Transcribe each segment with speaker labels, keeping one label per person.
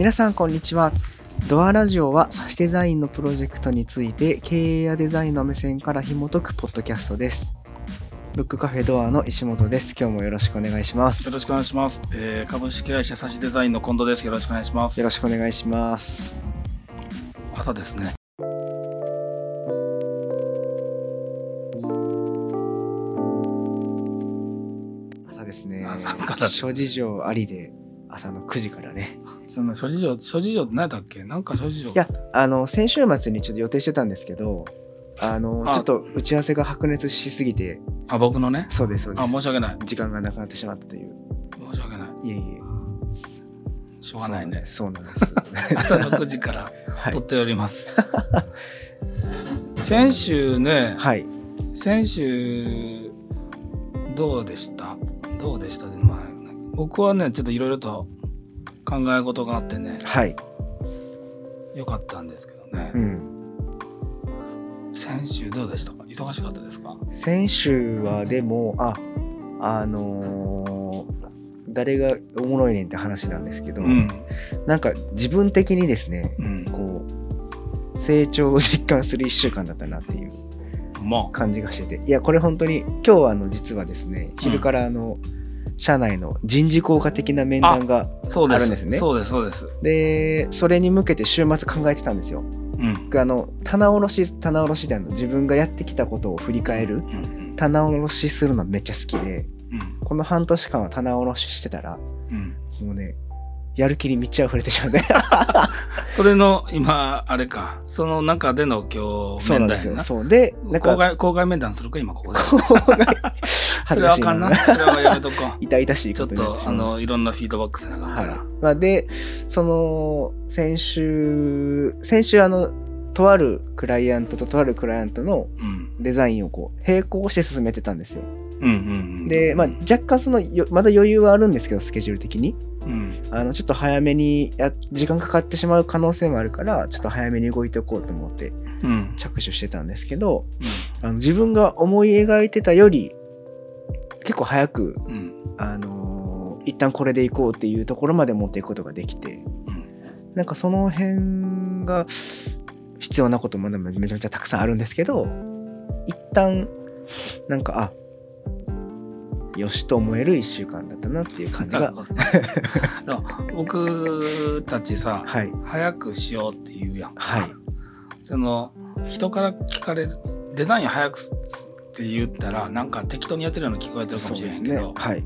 Speaker 1: 皆さんこんにちはドアラジオはサシデザインのプロジェクトについて経営やデザインの目線から紐解くポッドキャストですブックカフェドアの石本です今日もよろしくお願いします
Speaker 2: よろしくお願いします。えー株式会社サシデザインの近藤です。よろしくお願いします。
Speaker 1: よろしくお願いします
Speaker 2: 朝ですね。
Speaker 1: 朝ですね諸事情ありで朝の9時からね
Speaker 2: その諸事情、諸事情って何だっけ？なんか諸事情。
Speaker 1: いやあの先週末にちょっと予定してたんですけどあの
Speaker 2: あ
Speaker 1: ちょっと打ち合わせが白熱しすぎて
Speaker 2: あ、僕のね？
Speaker 1: そうですそうで
Speaker 2: あ、申し訳ない。
Speaker 1: す時間がなくなってしまったという
Speaker 2: 申し訳ない。
Speaker 1: いえいえ
Speaker 2: しょうがないね。
Speaker 1: そうなんです
Speaker 2: 朝の9時から
Speaker 1: はい
Speaker 2: 撮っております。先週ね、
Speaker 1: はい
Speaker 2: 先週、どうでした？どうでした？で、まあ、僕はね、ちょっといろいろと考え事があってね、
Speaker 1: はい。
Speaker 2: よかったんですけどね。
Speaker 1: うん。
Speaker 2: 先週どうでしたか？忙しかったですか？
Speaker 1: 先週はでもああのー誰がおもろいねんって話なんですけど、
Speaker 2: うん。
Speaker 1: なんか自分的にですね
Speaker 2: うん。
Speaker 1: こう成長を実感する1週間だったなっていう
Speaker 2: まあ、
Speaker 1: 感じがしてて。いやこれ本当に今日はあの実はですね昼からあの、社内の人事効果的な面談が。あるんですね
Speaker 2: そうです、そうです。
Speaker 1: でそれに向けて週末考えてたんですよ
Speaker 2: うん。
Speaker 1: 僕あの棚卸し棚卸しであの自分がやってきたことを振り返る
Speaker 2: うん。
Speaker 1: 棚卸しするのめっちゃ好きで
Speaker 2: うん。
Speaker 1: この半年間は棚卸ししてたら
Speaker 2: うん。
Speaker 1: もうねやる気に満ち溢れてしまって
Speaker 2: それの、今、あれか、その中での今日、
Speaker 1: そうなんですよ
Speaker 2: 面談やな。
Speaker 1: そうでなんか
Speaker 2: 公開、公開面談するか、今ここで。
Speaker 1: こうが
Speaker 2: それはあかんな。それはやめとこ
Speaker 1: 痛々し
Speaker 2: う。
Speaker 1: い
Speaker 2: ちょっと、
Speaker 1: ことになってしまう
Speaker 2: あの、いろんなフィードバックせなあかんから。
Speaker 1: はいまあ、でその先週先週あのとあるクライアントととあるクライアントの
Speaker 2: うん。
Speaker 1: デザインをこう並行して進めてたんですよ
Speaker 2: うんうんうん。
Speaker 1: で、まあ、若干そのよまだ余裕はあるんですけどスケジュール的に
Speaker 2: うん。
Speaker 1: あのちょっと早めにや時間かかってしまう可能性もあるからちょっと早めに動いておこうと思って
Speaker 2: うん。
Speaker 1: 着手してたんですけどあの自分が思い描いてたより結構早く、
Speaker 2: うん。
Speaker 1: あのー一旦これでいこうっていうところまで持っていくことができて
Speaker 2: うん。
Speaker 1: なんかその辺が必要なこともめちゃめちゃたくさんあるんですけど一旦なんかあよしと思える1週間だったなっていう感じが。
Speaker 2: 僕たちさ、
Speaker 1: はい。
Speaker 2: 早くしようって言うやん。
Speaker 1: はい。
Speaker 2: その人から聞かれるデザイン早くって言ったらなんか適当にやってるように聞こえてるかもしれへんけど、
Speaker 1: はい。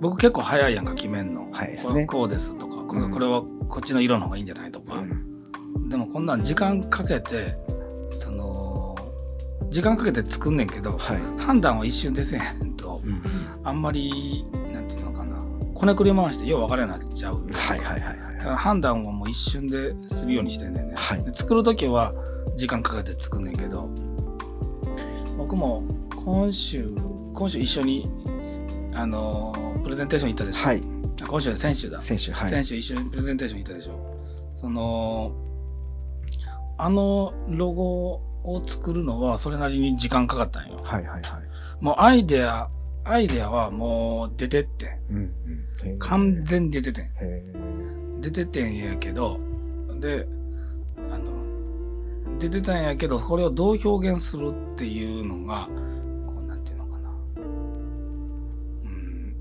Speaker 2: 僕結構早いやんか決めんの、
Speaker 1: 早いね。
Speaker 2: これこうですとかこれ,、
Speaker 1: うん。
Speaker 2: これはこっちの色の方がいいんじゃないとか、
Speaker 1: うん。
Speaker 2: でもこんなん時間かけてその時間かけて作んねんけど
Speaker 1: はい。
Speaker 2: 判断は一瞬でせえへんと
Speaker 1: うん。
Speaker 2: あんまりなんていうのかな。こねくり回してよう分からなくなっちゃう
Speaker 1: はいはいはいはい
Speaker 2: だから判断はもう一瞬でするようにしてんねんね、
Speaker 1: はい。
Speaker 2: で作る時は時間かけて作んねんけど僕も今週今週一緒にあのープレゼンテーション行ったでしょ、
Speaker 1: はい。
Speaker 2: あ今週先週だ、
Speaker 1: 選手はい。
Speaker 2: 先週一緒にプレゼンテーション行ったでしょ。そのあのロゴを作るのはそれなりに時間かかったんよ。
Speaker 1: はいはいはい。
Speaker 2: もうアイデアアイデアはもう出てって
Speaker 1: うんうん。
Speaker 2: 完全に出ててん。
Speaker 1: へ
Speaker 2: 出ててんやけどであの出てたんやけどこれをどう表現するっていうのがこうなんていうのかな。うん。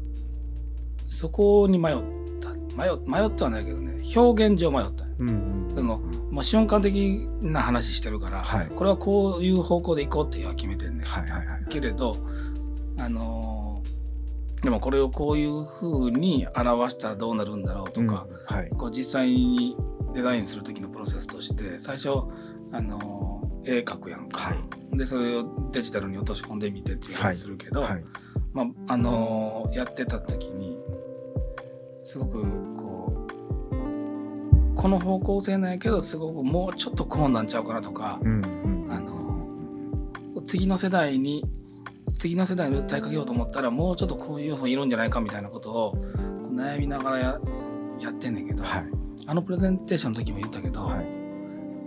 Speaker 2: そこに迷った。迷迷ってはないけどね。表現上迷ったんや。
Speaker 1: ーうんうん。
Speaker 2: でももう瞬間的な話してるから、
Speaker 1: はい。
Speaker 2: これはこういう方向で行こうっていうのは決めてんねん。
Speaker 1: はいはいはい。
Speaker 2: けれどあのーでもこれをこういう風に表したらどうなるんだろうとか、
Speaker 1: うんはい。
Speaker 2: こう実際にデザインする時のプロセスとして最初あの絵描くやんか、
Speaker 1: はい。
Speaker 2: でそれをデジタルに落とし込んでみてっていう話するけど、
Speaker 1: はい。
Speaker 2: まああのやってた時にすごくこうこの方向性なんやけどすごくもうちょっとこうなんちゃうかなとか、
Speaker 1: うんうん。
Speaker 2: あの次の世代に次の世代に訴えかけようと思ったらもうちょっとこういう要素いるんじゃないかみたいなことを悩みながらややってんねんけど、
Speaker 1: はい。
Speaker 2: あのプレゼンテーションの時も言ったけど、
Speaker 1: はい。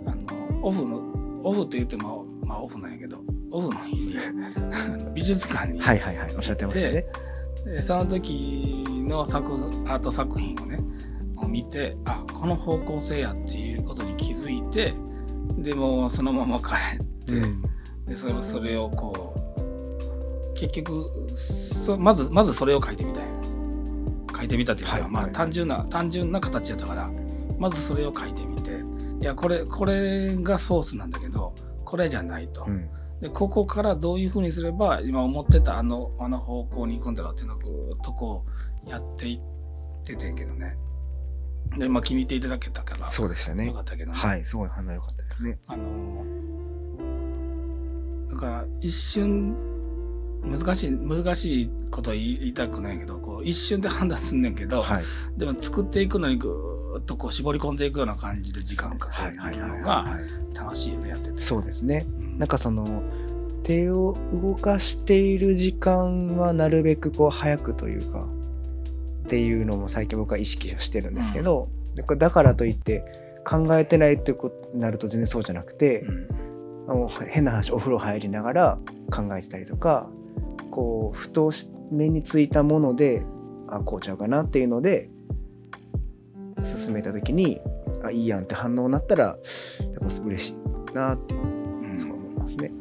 Speaker 2: あのオフのオフって言ってもまあオフなんやけどオフの日に 美術館に
Speaker 1: はいはいはいおっしゃってましたね。
Speaker 2: でその時の作アート作品をねあを見てあこの方向性やっていうことに気づいてでもうそのまま帰って、
Speaker 1: うん。
Speaker 2: でそれそれをこう結局そまずまずそれを書いてみたい。書いてみたっていうか、まあ
Speaker 1: はい。はい
Speaker 2: 単純な単純な形やったからまずそれを書いてみて。いやこれこれがソースなんだけどこれじゃないと、
Speaker 1: うん。
Speaker 2: でここからどういうふうにすれば今思ってたあのあの方向に行くんだろうっていうのをぐーっとこうやっていっててんけどね。でまあ気に入っていただけたから
Speaker 1: そうでしたね。
Speaker 2: よかったけどね、
Speaker 1: はいすごい反応良かったですね。
Speaker 2: あのだから一瞬難しい難しいことは言いたくないけどこう一瞬で判断すんねんけど、
Speaker 1: はい。
Speaker 2: でも作っていくのにぐーっとこう絞り込んでいくような感じで時間かけるのが
Speaker 1: はい
Speaker 2: 楽しいよねやってて。
Speaker 1: そうですね。
Speaker 2: うん
Speaker 1: なんかその手を動かしている時間はなるべくこう早くというかっていうのも最近僕は意識してるんですけど、だからだからといって考えてないってことになると全然そうじゃなくて
Speaker 2: う、ん。
Speaker 1: 変な話お風呂入りながら考えてたりとかこうふと目についたものであこうちゃうかなっていうので進めた時にあいいやんって反応になったらやっぱ嬉しいなっていう
Speaker 2: うん。
Speaker 1: そう思いますね。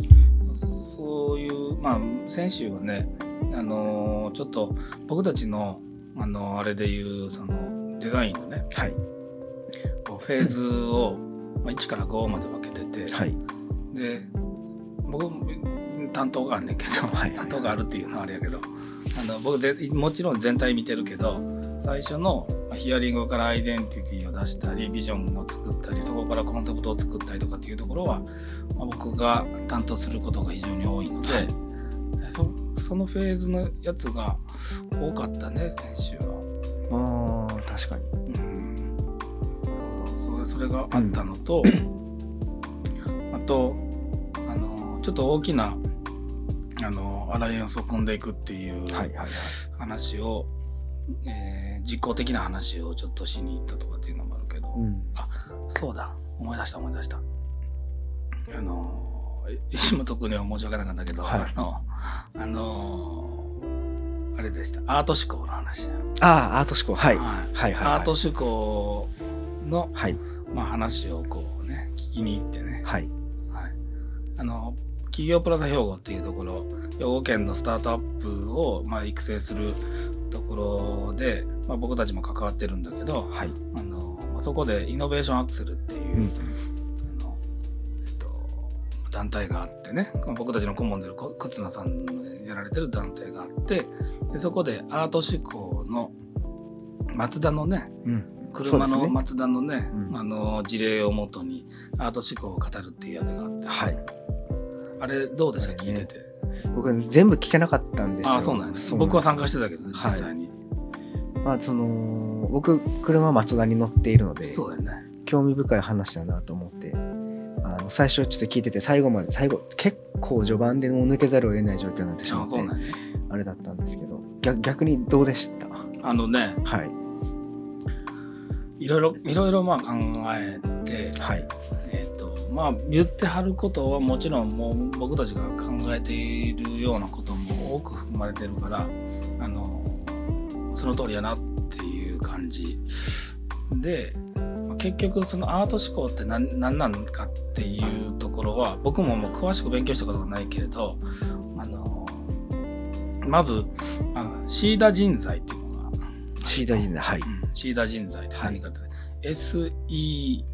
Speaker 2: そういう、まあ、先週はね、あのーちょっと僕たちの、あのーあれでいう、その、デザインのね、
Speaker 1: はい、
Speaker 2: こうフェーズを、まあ、1から5まで分けてて、
Speaker 1: はい。
Speaker 2: で、僕、担当があんねんけど、
Speaker 1: はい。
Speaker 2: 担当があるっていうのはあれやけど、あの僕で、もちろん全体見てるけど、最初のまあヒアリングからアイデンティティを出したり、ビジョンを作ったり、そこからコンセプトを作ったりとかっていうところは、まあ、僕が担当することが非常に多いので、
Speaker 1: はい。
Speaker 2: そそのフェーズのやつが多かったね、先週は。
Speaker 1: あー確かに。
Speaker 2: うん。そうそれそれがあったのと、あとあのちょっと大きなあのアライアンスを組んでいくっていう
Speaker 1: はいはいはい。
Speaker 2: 話を、えー実効的な話をちょっとしに行ったとかっていうのもあるけど、
Speaker 1: うん。
Speaker 2: そうだ。思い出した思い出した。あの石本君には申し訳なかったけど、
Speaker 1: はい。
Speaker 2: あのあのあれでした。アート思考の話。
Speaker 1: ああアート思考はい。
Speaker 2: はい。
Speaker 1: はいはいはい。
Speaker 2: アート思考の、
Speaker 1: はい。
Speaker 2: まあ、話をこうね聞きに行ってね、
Speaker 1: はい。
Speaker 2: はい、あの企業プラザ兵庫っていうところ兵庫県のスタートアップを、まあ、育成するところで、まあ、僕たちも関わってるんだけど
Speaker 1: はい。
Speaker 2: あのまあそこでイノベーションアクセルっていう、
Speaker 1: うん
Speaker 2: あのえっと、団体があってね。まあ僕たちの顧問であるこ忽那さんのやられてる団体があってでそこでアート思考の松田のね
Speaker 1: うん。
Speaker 2: 車の
Speaker 1: そうですね。
Speaker 2: 松田のね
Speaker 1: うん。
Speaker 2: あの事例をもとにアート思考を語るっていうやつがあって、
Speaker 1: はい
Speaker 2: あれどうでした
Speaker 1: これね
Speaker 2: 聞いてて。
Speaker 1: 僕全部聞けなかったんですよ。
Speaker 2: ああそうなんです
Speaker 1: そう
Speaker 2: 僕は参
Speaker 1: 加
Speaker 2: 加してたけどね
Speaker 1: はい。
Speaker 2: 実際に、
Speaker 1: まあその僕車マツダに乗っているので
Speaker 2: そうだよね。
Speaker 1: 興味深い話だなと思って。あの最初ちょっと聞いてて最後まで最後結構序盤でもう抜けざるを得ない状況になってしまって
Speaker 2: あ
Speaker 1: れだったんですけど逆逆にどうでした？
Speaker 2: あのね。
Speaker 1: はい。
Speaker 2: いろいろいろいろまあ考えて
Speaker 1: はい。
Speaker 2: えっ、とまあ言ってはることはもちろんもう僕たちが考えているようなことも多く含まれてるからあのその通りやなっていう感じでまあ結局そのアート思考って何何なのかっていうところは僕ももう詳しく勉強したことがないけれどあのまずあのシーダ人材っていうのが
Speaker 1: シーダ人材はい。
Speaker 2: うんシーダ人材って何かって、SE え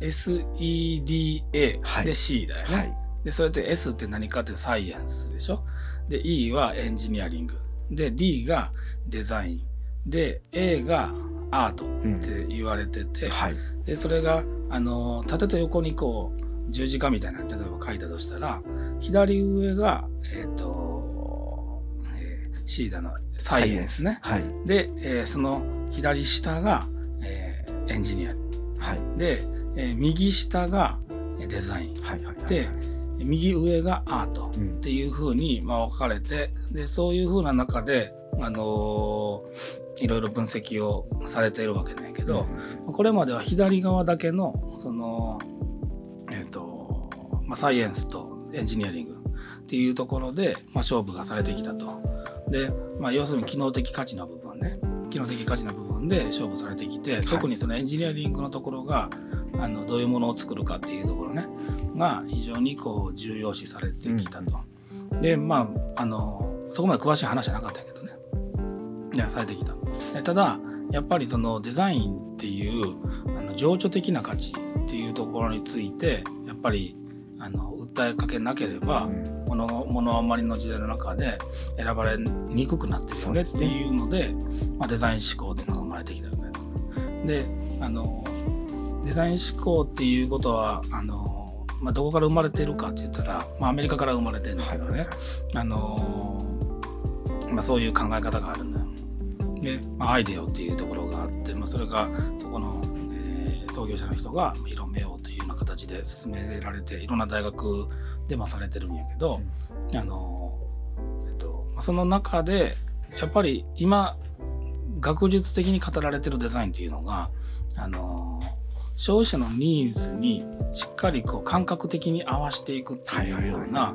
Speaker 2: SEDA
Speaker 1: はい。
Speaker 2: で C だよね、
Speaker 1: はい。
Speaker 2: でそれで S って何かってサイエンスでしょ？で E はエンジニアリングで D がデザインで A がアート
Speaker 1: うん。
Speaker 2: って言われてて、
Speaker 1: はい。
Speaker 2: でそれがあの縦と横にこう十字架みたいなの例えば書いたとしたら左上がえっ、と、えー C だのサイエンスね。
Speaker 1: はい。
Speaker 2: で、えーその左下が、えーエンジニア
Speaker 1: はい。
Speaker 2: で、えー右下がえーデザイン。
Speaker 1: はいはい
Speaker 2: で右上がアート
Speaker 1: うん。
Speaker 2: っていう風にまあ分かれてでそういう風な中で、あのーいろいろ分析をされているわけだけど、これまでは左側だけのそのえっ、と、まあ、サイエンスとエンジニアリングっていうところで、まあ、勝負がされてきたと。で、まあ、要するに機能的価値の部分ね。機能的価値の部分分で勝負されてきて、
Speaker 1: い。
Speaker 2: 特にそのエンジニアリングのところがあのどういうものを作るかっていうところねが非常にこう重要視されてきたと。でまああのそこまで詳しい話はなかったけどねいやされてきた。でただやっぱりそのデザインっていうあの情緒的な価値っていうところについてやっぱりあの訴えかけなければ、
Speaker 1: うん
Speaker 2: この物余りの時代の中で選ばれにくくなってるよねっていうのでまあ、デザイン思考っていうのが生まれてきたよね。であのデザイン思考っていうことはあの、まあ、どこから生まれてるかって言ったら、まあ、アメリカから生まれてるんだけどね、あのまあ、そういう考え方があるんだ。よ。で、まあ、アイデアっていうところがあって、まあ、それがそこの、えー創業者の人が広めようというような形で進められていろんな大学でもされてるんやけど、あの、えっと、その中でやっぱり今学術的に語られてるデザインっていうのがあの消費者のニーズにしっかりこう感覚的に合わせていくっていうような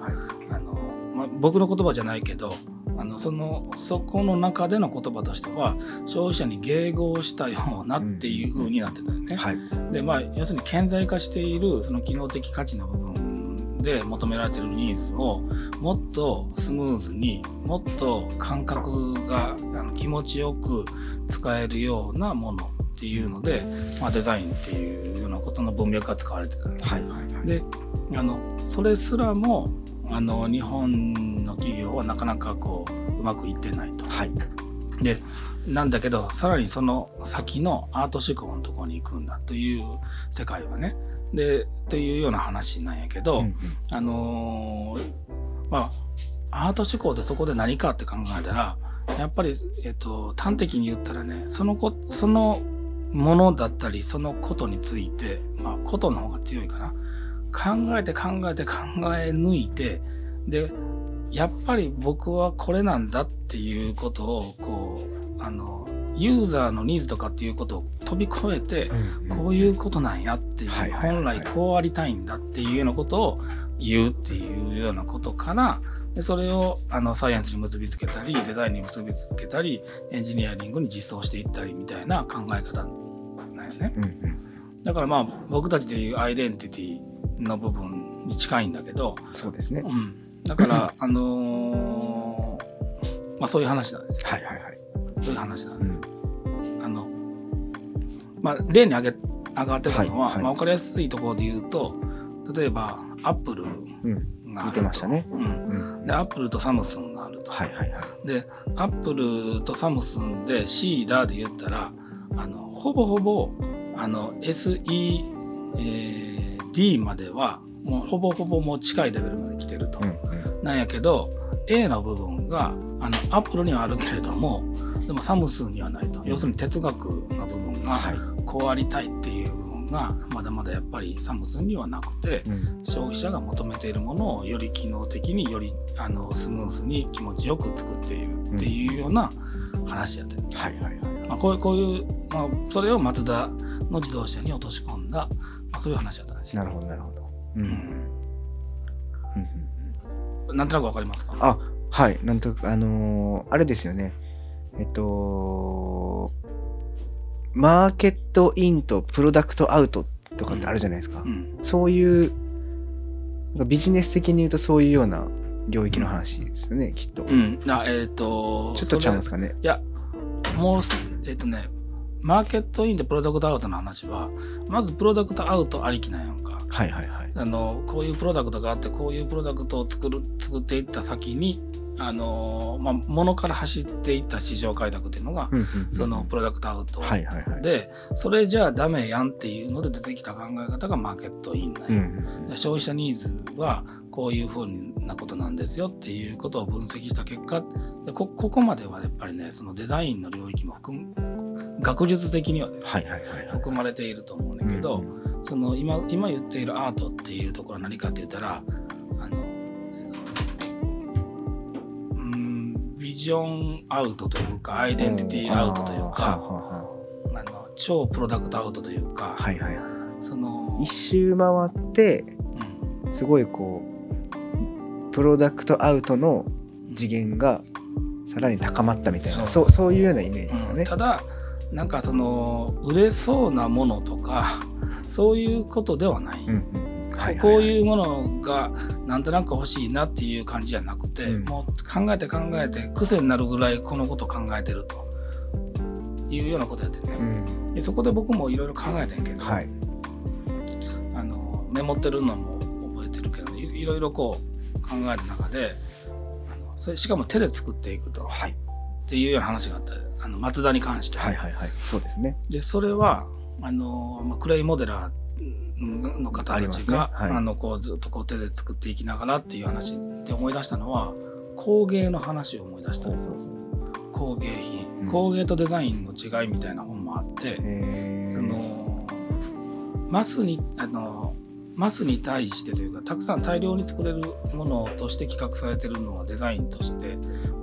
Speaker 2: あの、まあ、僕の言葉じゃないけどあのそのそこの中での言葉としては消費者に迎合したようなっていう風になってたよね。
Speaker 1: はい。
Speaker 2: でまあ要するに顕在化しているその機能的価値の部分で求められているニーズをもっとスムーズにもっと感覚があの気持ちよく使えるようなものっていうので、まあ、デザインっていうようなことの文脈が使われてた、ね
Speaker 1: はいはいはい。
Speaker 2: であのそれすらもあの日本の企業はなかなかこううまくいってないと。
Speaker 1: はい。
Speaker 2: でなんだけどさらにその先のアート思考のところに行くんだという世界はね。でというような話なんやけど、
Speaker 1: うんうん。
Speaker 2: あのーまあアート思考ってそこで何かって考えたらやっぱり、えっと、端的に言ったらねそのこそのものだったりそのことについてまあことの方が強いかな。考えて考えて考え抜いてでやっぱり僕はこれなんだっていうことをこうあのユーザーのニーズとかっていうことを飛び越えてこういうことなんやっていう、
Speaker 1: はいはいはい。
Speaker 2: 本来こうありたいんだっていうようなことを言うっていうようなことからでそれをあのサイエンスに結びつけたりデザインに結びつけたりエンジニアリングに実装していったりみたいな考え方よね。
Speaker 1: うんうん。
Speaker 2: だからまあ僕たちでいうアイデンティティの部分に近いんだけど、
Speaker 1: そうですね。
Speaker 2: うん、だからあのーまあそういう話なんですよ。
Speaker 1: はいはいはい。
Speaker 2: そういう話なんです。
Speaker 1: うん。
Speaker 2: あの、まあ、例に挙げ上がってたのは、
Speaker 1: はいはい。
Speaker 2: まあ、分かりやすいところで言うと例えばアップル
Speaker 1: うん。
Speaker 2: があると
Speaker 1: 見てましたね。
Speaker 2: うん、
Speaker 1: うん。
Speaker 2: でアップルとサムスンがあると、
Speaker 1: はいはいはい。
Speaker 2: でアップルとサムスンで SEDA で言ったらあのほぼほぼあの SED まではもうほぼほぼもう近いレベルまで来てると、
Speaker 1: うんうん。
Speaker 2: なんやけど A の部分があのアップルにはあるけれどもでもサムスンにはないと。要するに哲学の部分が
Speaker 1: はい。
Speaker 2: こうありたいっていう部分がまだまだやっぱりサムスンにはなくて
Speaker 1: うん。
Speaker 2: 消費者が求めているものをより機能的によりあのスムーズに気持ちよく作っているっていうような話やってる、
Speaker 1: はいはいはい
Speaker 2: まあ、こういうこういう、まあ、それをマツダの自動車に落とし込んだ、まあ、そういう話だったんですよ。
Speaker 1: なるほどなるほど。うん。うん。うんうん
Speaker 2: なんとなくわかりますか？
Speaker 1: あはい。なんとなくあのーあれですよね。えっとマーケットインとプロダクトアウトとかってあるじゃないですか、
Speaker 2: うん。
Speaker 1: そういうビジネス的に言うとそういうような領域の話ですよね、きっと、
Speaker 2: うん、あえっ、と
Speaker 1: ちょっとちゃうんです
Speaker 2: か
Speaker 1: かね
Speaker 2: いやもうすえっ、とねマーケットインとプロダクトアウトの話はまずプロダクトアウトありきなんやんか。
Speaker 1: はいはいはい。
Speaker 2: あのこういうプロダクトがあってこういうプロダクトを作る作っていった先にあの、まあ、物から走っていった市場開拓っていうのが、
Speaker 1: うんうんうん
Speaker 2: そのプロダクトアウトで、
Speaker 1: はいはいはい。
Speaker 2: それじゃあダメやんっていうので出てきた考え方がマーケットインなん
Speaker 1: うん
Speaker 2: や
Speaker 1: うん。
Speaker 2: で消費者ニーズはこういうふうなことなんですよっていうことを分析した結果でこここまではやっぱりねそのデザインの領域も含む学術的には含まれていると思うんだけど、
Speaker 1: うんうん
Speaker 2: その今今言っているアートっていうところは何かって言ったらあのうんビジョンアウトというかアイデンティティアウトというか
Speaker 1: あ
Speaker 2: の超プロダクトアウトというか、
Speaker 1: はいはい。
Speaker 2: その
Speaker 1: 一周回って
Speaker 2: うん。
Speaker 1: すごいこうプロダクトアウトの次元がさらに高まったみたいな
Speaker 2: そう。
Speaker 1: そうそういうようなイメージですかね。
Speaker 2: うん、ただなんかその売れそうなものとか そういうことではない。
Speaker 1: うんうん。はい
Speaker 2: こう
Speaker 1: う
Speaker 2: いうものがなんとなく欲しいなっていう感じじゃなくて、
Speaker 1: うん。
Speaker 2: もう考えて考えて癖になるぐらいこのこと考えてると。いうようなことやってね、
Speaker 1: ん。
Speaker 2: でそこで僕もいろいろ考えてんけど、
Speaker 1: はい。
Speaker 2: あのメモってるのも覚えてるけどいいろいろこう考える中であのそれしかも手で作っていくと、
Speaker 1: はい。
Speaker 2: っていうような話があった。あの松田に関して、
Speaker 1: はいはいはい。そうですね。
Speaker 2: でそれはあの、まあ、クレイモデラーの方たちがあ、
Speaker 1: はい。
Speaker 2: のこうずっとこう手で作っていきながらっていう話で思い出したのは工芸の話を思い出した。工芸品、
Speaker 1: うん。
Speaker 2: 工芸とデザインの違いみたいな本もあって、
Speaker 1: えー。
Speaker 2: そのマスにあのマスに対してというかたくさん大量に作れるものとして企画されてるのはデザインとして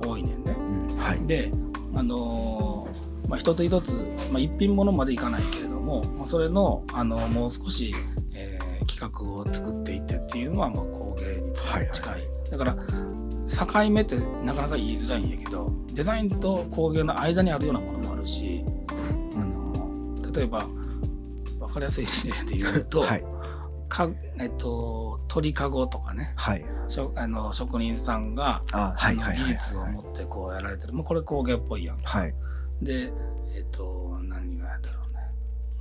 Speaker 2: 多いねんね。
Speaker 1: うん。はい。
Speaker 2: であのーまあ、一つ一つ、まあ、一品物までいかないけれども、まあ、それの、あのもう少し、えー企画を作っていってっていうのは、まあ、工芸に近い,、
Speaker 1: はいはい。
Speaker 2: だから境目ってなかなか言いづらいんやけどデザインと工芸の間にあるようなものもあるし、あの例えば分かりやすい例で言うと、
Speaker 1: はい
Speaker 2: かえっと、鳥かごとかね
Speaker 1: はい
Speaker 2: しょあの職人さんが
Speaker 1: あはいはいはい
Speaker 2: 技術を持ってこうやられてる、もうこれ工芸っぽいやんか。
Speaker 1: はい
Speaker 2: で、えっ、と、何がやだろうね。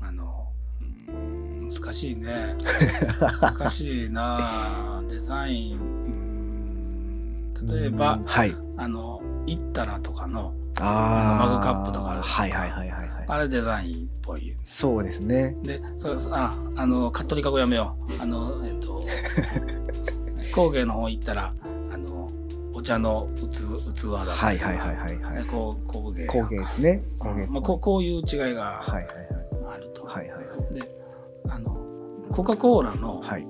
Speaker 2: あの、うん難しいね。難しいなデザイン。うん例えば
Speaker 1: うん、はい
Speaker 2: あの、イッタラとかの、
Speaker 1: あー。
Speaker 2: マグカップとかある
Speaker 1: はいはいはいはいはい。
Speaker 2: あれデザインっぽい。
Speaker 1: そうですね
Speaker 2: で、それ、あ、あの、カットリカゴやめよう。あの、えっ、と、工芸の方行ったら、あの、お茶の器器だったり
Speaker 1: はいはいはいはいはい。
Speaker 2: こう工芸。
Speaker 1: 工芸ですね。工芸
Speaker 2: まあ、こうこういう違いが
Speaker 1: はいはい。
Speaker 2: あると。
Speaker 1: はいはいはい。
Speaker 2: であのコカ・コーラの
Speaker 1: はい。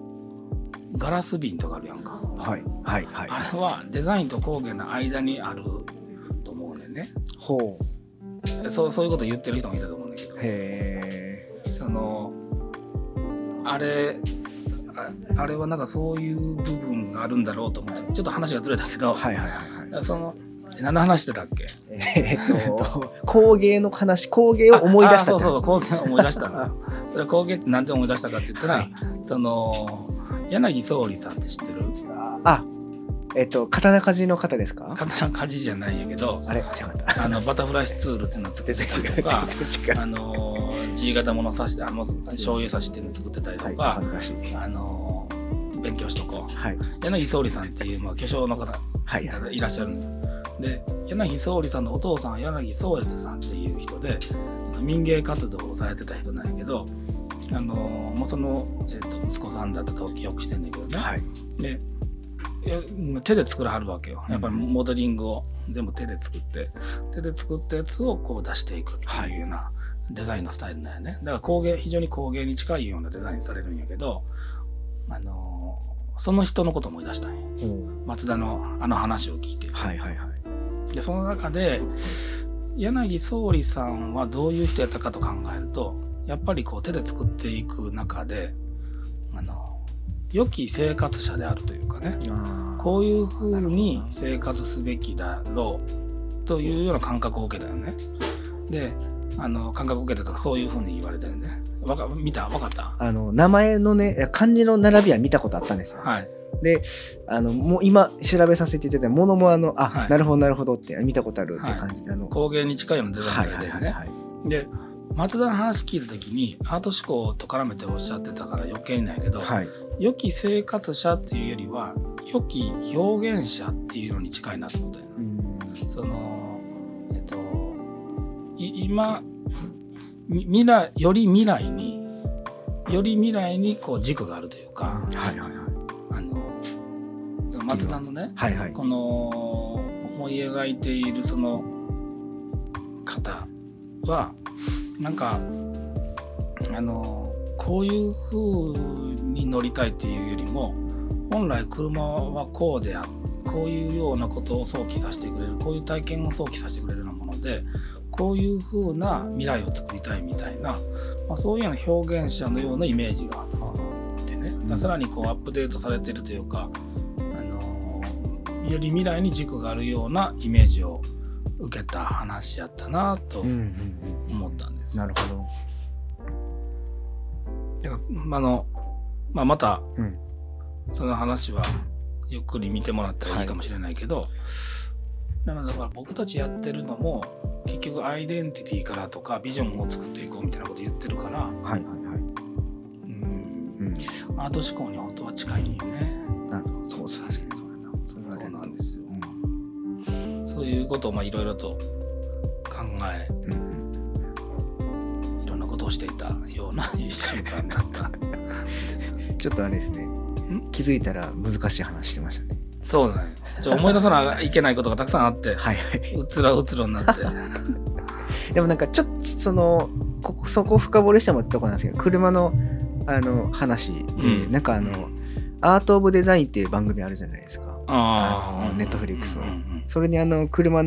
Speaker 2: ガラス瓶とかあるやんか、
Speaker 1: はい。はいはい。
Speaker 2: あれはデザインと工芸の間にあるんね。
Speaker 1: ほう。
Speaker 2: そうそういうこと言ってる人もいたと思うんだけど。
Speaker 1: へえ。
Speaker 2: そのあれああれはなんかそういう部分があるんだろうと思ってちょっと話がずれたけど、
Speaker 1: はいはいはいはい。
Speaker 2: そのえ何の話してたっけ？
Speaker 1: えーっと工芸の話工芸を思い出した
Speaker 2: そうそう工芸を思い出した それは工芸って何て思い出したかって言ったら、
Speaker 1: はい。
Speaker 2: その柳宗理さんって知ってる？
Speaker 1: あえっと刀鍛冶の方ですか？
Speaker 2: 刀鍛冶じゃないんやけど
Speaker 1: あれ？違った。
Speaker 2: あのバタフライスツールっていうのを作ってたりとか
Speaker 1: 全然違う。
Speaker 2: あの G 型もの刺しあの醤油刺しっていうのを作ってたりと
Speaker 1: はい。
Speaker 2: か、
Speaker 1: 恥ずかしい。
Speaker 2: あの勉強しとこう。
Speaker 1: はい。
Speaker 2: 柳宗理さんっていう、まあ、巨匠の方
Speaker 1: はい。はい。
Speaker 2: がいらっしゃるんで。すで柳宗理さんのお父さんは柳宗悦さんっていう人で民芸活動をされてた人なんやけどあのもうその、えっと息子さんだったと記憶してんねんけどね、
Speaker 1: はい。
Speaker 2: で手で作らはるわけよ。やっぱりモデリングを全部手で作って。手で作ったやつをこう出していくっていうようなデザインのスタイルだよね。だから工芸非常に工芸に近いようなデザインされるんやけどあのその人のことを思い出したんや。
Speaker 1: うん。
Speaker 2: 松田のあの話を聞いて
Speaker 1: はいはいはい。
Speaker 2: でその中で柳総理さんはどういう人やったかと考えるとやっぱりこう手で作っていく中で良き生活者であるというかね。こういうふうに生活すべきだろうというような感覚を受けたよね。であの感覚を受けたとかそういうふうに言われてるね。わか見た？わかった？
Speaker 1: あの名前のね漢字の並びは見たことあったんですよ。
Speaker 2: はい。
Speaker 1: であのもう今調べさせていただいてものもあのあ、
Speaker 2: はい。
Speaker 1: なるほどなるほどって見たことあるって感じで、あの
Speaker 2: 工芸に近いようなデザイン
Speaker 1: はい
Speaker 2: されてるね。
Speaker 1: はいはいはい。
Speaker 2: で松田の話聞いた時にアート思考と絡めておっしゃってたから余計にないけど、
Speaker 1: はい。
Speaker 2: 良き生活者っていうよりは良き表現者っていうのに近いなと思ったよ。ね
Speaker 1: うん。
Speaker 2: そのえっとい今み未来より未来により未来にこう軸があるというか
Speaker 1: はいはいはい。
Speaker 2: あのその松田のね
Speaker 1: はいはい。
Speaker 2: この思い描いているその方はなんかあのこういう風に乗りたいっていうよりも本来車はこうであこういうようなことを想起させてくれるこういう体験を想起させてくれるようなものでこういう風な未来を作りたいみたいな、まあ、そういうような表現者のようなイメージがあってね、
Speaker 1: うん。
Speaker 2: さらにこうアップデートされてるというか、あのより未来に軸があるようなイメージを受けた話やったなと
Speaker 1: うんうんうん
Speaker 2: 思ったんです。よ。
Speaker 1: なるほど。
Speaker 2: ああのまあ、また
Speaker 1: うん。
Speaker 2: その話はゆっくり見てもらったらいいかもしれないけど、だからだから僕たちやってるのも結局アイデンティティからとかビジョンを作っていこうみたいなこと言ってるから、
Speaker 1: はいはいはい。
Speaker 2: うん、
Speaker 1: うん。
Speaker 2: アート思考に本当は近いよね。
Speaker 1: なるほど。そうそう確かに
Speaker 2: ことをまあいろいろと考え、
Speaker 1: うんうん。
Speaker 2: いろんなことをしていたような一週間だったんです。
Speaker 1: ちょっとあれですね。気づいたら難しい話してましたね。
Speaker 2: そうだね。ちょ思い出さないけないことがたくさんあって、
Speaker 1: はいはい。う
Speaker 2: つらうつろになって。
Speaker 1: でもなんかちょっとそのここそこ深掘りしてもらったとこなんですけど車のあの話で、
Speaker 2: うん。
Speaker 1: なんかあのアート・オブ・デザインっていう番組あるじゃないですか。
Speaker 2: あ
Speaker 1: あのネットフリックスの
Speaker 2: うんうん
Speaker 1: それにあの車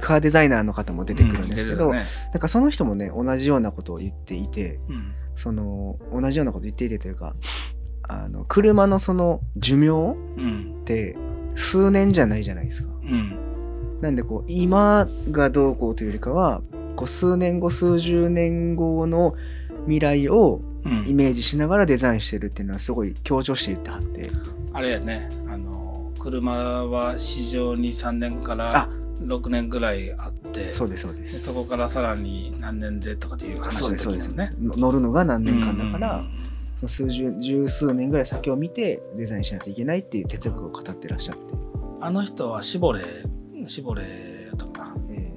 Speaker 1: カーデザイナーの方も出てくるんですけど、
Speaker 2: うん出て
Speaker 1: なんかその人もね同じようなことを言っていて
Speaker 2: たね
Speaker 1: その同じようなこと言っていてというかあの車のその寿命
Speaker 2: うん。うん
Speaker 1: って数年じゃないじゃないですか。
Speaker 2: うん。
Speaker 1: なんでこう今がどうこうというよりかはこう数年後数十年後の未来を
Speaker 2: うん。
Speaker 1: イメージしながらデザインしてるっていうのはすごい強調して言ってはって。
Speaker 2: あれやね車は市場に3年から
Speaker 1: あ。
Speaker 2: 6年ぐらいあって
Speaker 1: そうですそうで
Speaker 2: です。そこからさらに何年でとかっていう話
Speaker 1: ですそうです。乗るのが何年間だから、
Speaker 2: うん
Speaker 1: その数十十数年ぐらい先を見てデザインしないといけないっていう哲学を語ってらっしゃって、
Speaker 2: あの人はシボレシボレやったか。な。
Speaker 1: え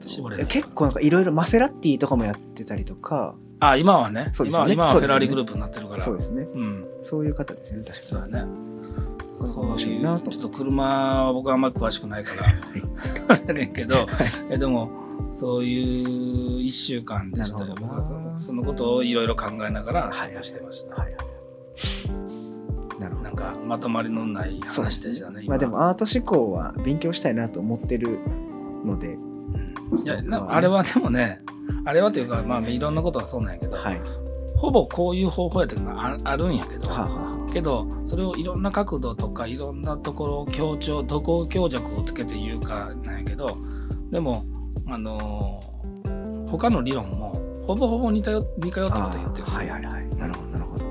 Speaker 1: ー
Speaker 2: シボレ
Speaker 1: いや結構なんかいろいろマセラッティとかもやってたりとか。
Speaker 2: あ今はね。
Speaker 1: ね。
Speaker 2: 今はフェラーリグループになってるから。
Speaker 1: そうですね。
Speaker 2: うん。
Speaker 1: そういう方ですよね確かに。
Speaker 2: そうだね。そうい
Speaker 1: いうなと
Speaker 2: ちょっと車は僕はあんまり詳しくないから。あれけど、えでもそういう1週間でしたよ。僕はそのそのことをいろいろ考えながら過
Speaker 1: はい
Speaker 2: ごしてました、
Speaker 1: はいなるほど。
Speaker 2: なんかまとまりのない話でしたね
Speaker 1: まあでもアート思考は勉強したいなと思ってるので、
Speaker 2: いやなあれはでもねあれはというかまあいろんなことはそうなんやけど、
Speaker 1: はい、
Speaker 2: ほぼこういう方法やっていうのがああるんやけど、
Speaker 1: はあ、は
Speaker 2: けどそれをいろんな角度とかいろんなところを強調どこを強弱をつけて言うかなんやけどでもあのー他の理論もほぼほぼ似たよ似通っ
Speaker 1: あ
Speaker 2: たこと言って
Speaker 1: あーはいはいはい。なるほどなるほど。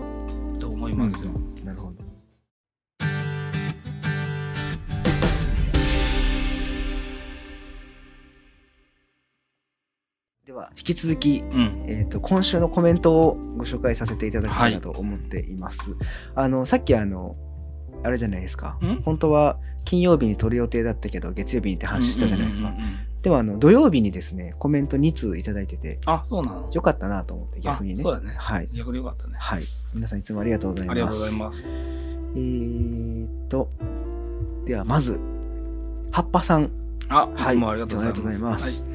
Speaker 2: ると思いますよ。
Speaker 1: うんは引き続き
Speaker 2: うん、
Speaker 1: えー、と今週のコメントをご紹介させていただきたいなと思っています。あのさっきあのあれじゃないですか
Speaker 2: ん？
Speaker 1: 本当は金曜日に撮る予定だったけど月曜日にって話したじゃないですか。でもあの土曜日にですねコメント2通いただいてて
Speaker 2: あそうなの？
Speaker 1: よかったなと思って逆にね。
Speaker 2: あそうだね。
Speaker 1: はい
Speaker 2: 逆によかったね。
Speaker 1: はい。皆さんいつもありがとうございます。
Speaker 2: ありがとうございます。
Speaker 1: えーっとではまず葉っぱさん
Speaker 2: あ
Speaker 1: はい
Speaker 2: いつもありがとうございます。
Speaker 1: いつもありがとうございます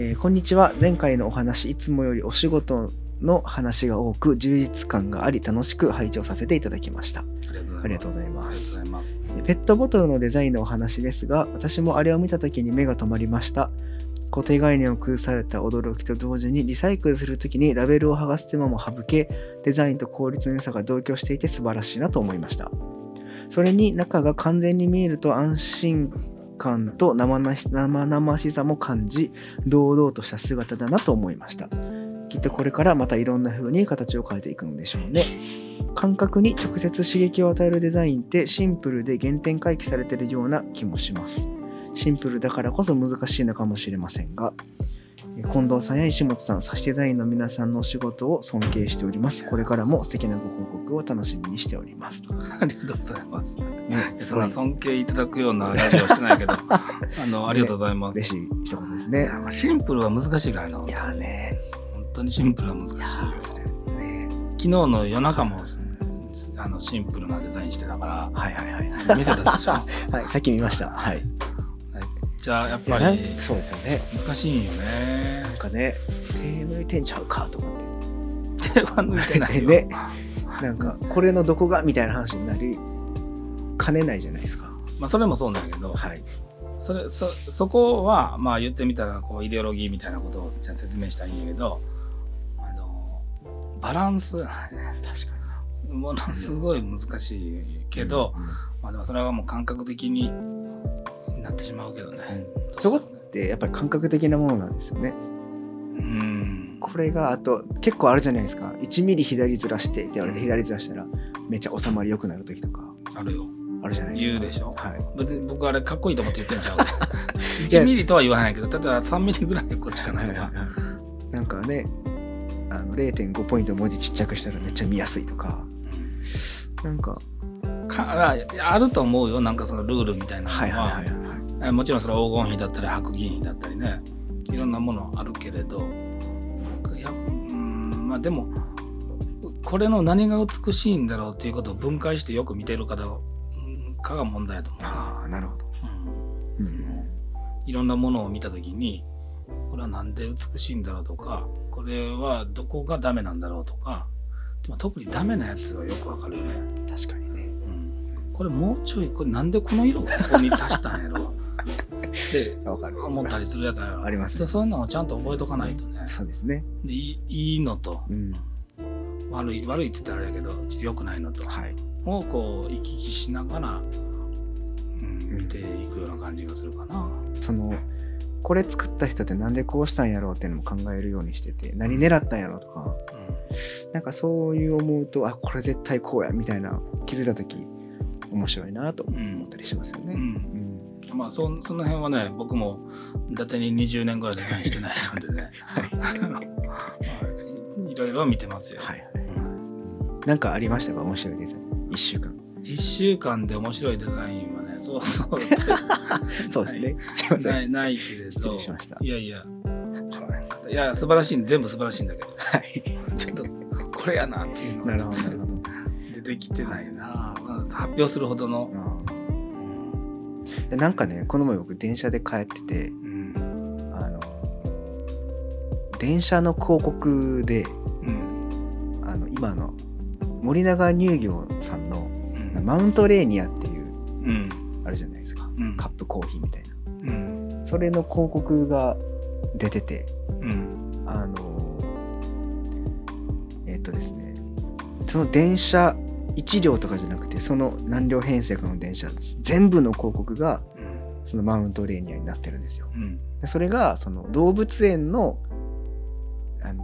Speaker 1: えーこんにちは。前回のお話いつもよりお仕事の話が多く充実感があり楽しく拝聴させていただきました。
Speaker 2: ありがとうございます。
Speaker 1: ペットボトルのデザインのお話ですが私もあれを見た時に目が止まりました。固定概念を崩された驚きと同時にリサイクルする時にラベルを剥がす手間も省けデザインと効率の良さが同居していて素晴らしいなと思いました。それに中が完全に見えると安心感と生々しさも感じ堂々とした姿だなと思いました。きっとこれからまたいろんな風に形を変えていくのでしょうね。感覚に直接刺激を与えるデザインってシンプルで原点回帰されてるような気もします。シンプルだからこそ難しいのかもしれませんが。近藤さんや石本さん、サシデザインの皆さんのお仕事を尊敬しております。これからも素敵なご報告を楽しみにしております。と
Speaker 2: ありがとうございます。
Speaker 1: ね、す
Speaker 2: そんな尊敬いただくようなラジオはしてないけど、あの、ありがとうございます。
Speaker 1: 嬉しい一言です
Speaker 2: い
Speaker 1: ね。
Speaker 2: シンプルは難しいからな。
Speaker 1: いやね、
Speaker 2: 本当にシンプルは難しいよ。
Speaker 1: それね。
Speaker 2: 昨日の夜中もあのシンプルなデザインしてたか
Speaker 1: はいはいはい。
Speaker 2: ら見せたでしょ？
Speaker 1: はい、さっき見ました。はい。
Speaker 2: じゃあやっぱり
Speaker 1: そうですよね。
Speaker 2: 難しいんよね。
Speaker 1: なんかね、手抜いてんちゃうかと思って。
Speaker 2: 手は抜いてないよ。
Speaker 1: ねなんか、これのどこがみたいな話になりかねないじゃないですか。
Speaker 2: まあそれもそうなんやけど、
Speaker 1: はい。
Speaker 2: それそそこはまあ言ってみたらこうイデオロギーみたいなことをじゃあ説明したらいいんやけど、あのバランス
Speaker 1: 確か
Speaker 2: ものすごい難しい
Speaker 1: に。
Speaker 2: けど、
Speaker 1: うん、
Speaker 2: まあでもそれはもう感覚的になってしまうけどね。
Speaker 1: うん。そこってやっぱり感覚的なものなんですよね。
Speaker 2: うん。
Speaker 1: これがあと結構あるじゃないですか。1ミリ左ずらしてって言われて左ずらしたらめっちゃ収まり良くなる時とか。
Speaker 2: あるよ。
Speaker 1: あるじゃないですか。
Speaker 2: 言うでしょ？
Speaker 1: はい、
Speaker 2: 僕あれかっこいいと思って言ってんちゃう1 ミリとは言わないけど例えば3ミリぐらいこっちかなとか、
Speaker 1: なんかねあの0.5ポイント文字ちっちゃくしたらめっちゃ見やすいとか。なんか。
Speaker 2: かああると思うよ。なんかそのルールみたいなのは,、
Speaker 1: はいはいはいはい
Speaker 2: えもちろんそれは黄金比だったり白銀比だったりねいろんなものあるけれどいやうんまあでもこれの何が美しいんだろうっていうことを分解してよく見てる方かが問題だと思うな、
Speaker 1: ああなるほど。
Speaker 2: うん。そのいろんなものを見た時にこれはなんで美しいんだろうとかこれはどこがダメなんだろうとかでも特にダメなやつはよくわかるよね、
Speaker 1: 確かにね。
Speaker 2: うん、これもうちょいこれなんでこの色をここに足したんやろって。思ったりするやつあ
Speaker 1: ります
Speaker 2: そそういうのをちゃんと覚えとかないとね
Speaker 1: そうですね。
Speaker 2: でいいのと
Speaker 1: うん。
Speaker 2: 悪い悪いって言ったらあれやけどちょっと良くないのと
Speaker 1: はい。
Speaker 2: をこう行き来しながら、うん、見ていくような感じがするかな。
Speaker 1: そのこれ作った人ってなんでこうしたんやろうっていうのも考えるようにしてて何狙ったんやろうとかなんかそういう思うとあこれ絶対こうやみたいな気づいた時面白いなと思ったりしますよね。
Speaker 2: うん
Speaker 1: うん
Speaker 2: まあそその辺はね僕も伊達に20年ぐらいデザインしてないのでね。
Speaker 1: は い。
Speaker 2: いろいろ見てますよ。
Speaker 1: はい。
Speaker 2: うん。
Speaker 1: なんかありましたか？面白いデザイン。1週間。
Speaker 2: 1週間で面白いデザインはねそうそう。
Speaker 1: そう ですね。すいません。
Speaker 2: ないないけれど
Speaker 1: 失礼しました。
Speaker 2: いやいや。この辺かいや素晴らしい全部素晴らしいんだけど。
Speaker 1: はい。
Speaker 2: ちょっとこれやなっていうの
Speaker 1: な
Speaker 2: が。出てきてないな、まあ発表するほどの、
Speaker 1: うんでなんかねこの前僕電車で帰ってて
Speaker 2: うん。
Speaker 1: あの電車の広告で
Speaker 2: うん。
Speaker 1: あの今の森永乳業さんの
Speaker 2: うん。
Speaker 1: マウントレーニアっていう
Speaker 2: うん。
Speaker 1: あるじゃないですか。
Speaker 2: うん。
Speaker 1: カップコーヒーみたいな。
Speaker 2: うん。
Speaker 1: それの広告が出てて
Speaker 2: うん。
Speaker 1: あのえっとですねその電車1両とかじゃなくてその何両編成かの電車全部の広告がそのマウントレーニアになってるんですよ。
Speaker 2: うん。
Speaker 1: でそれがその動物園の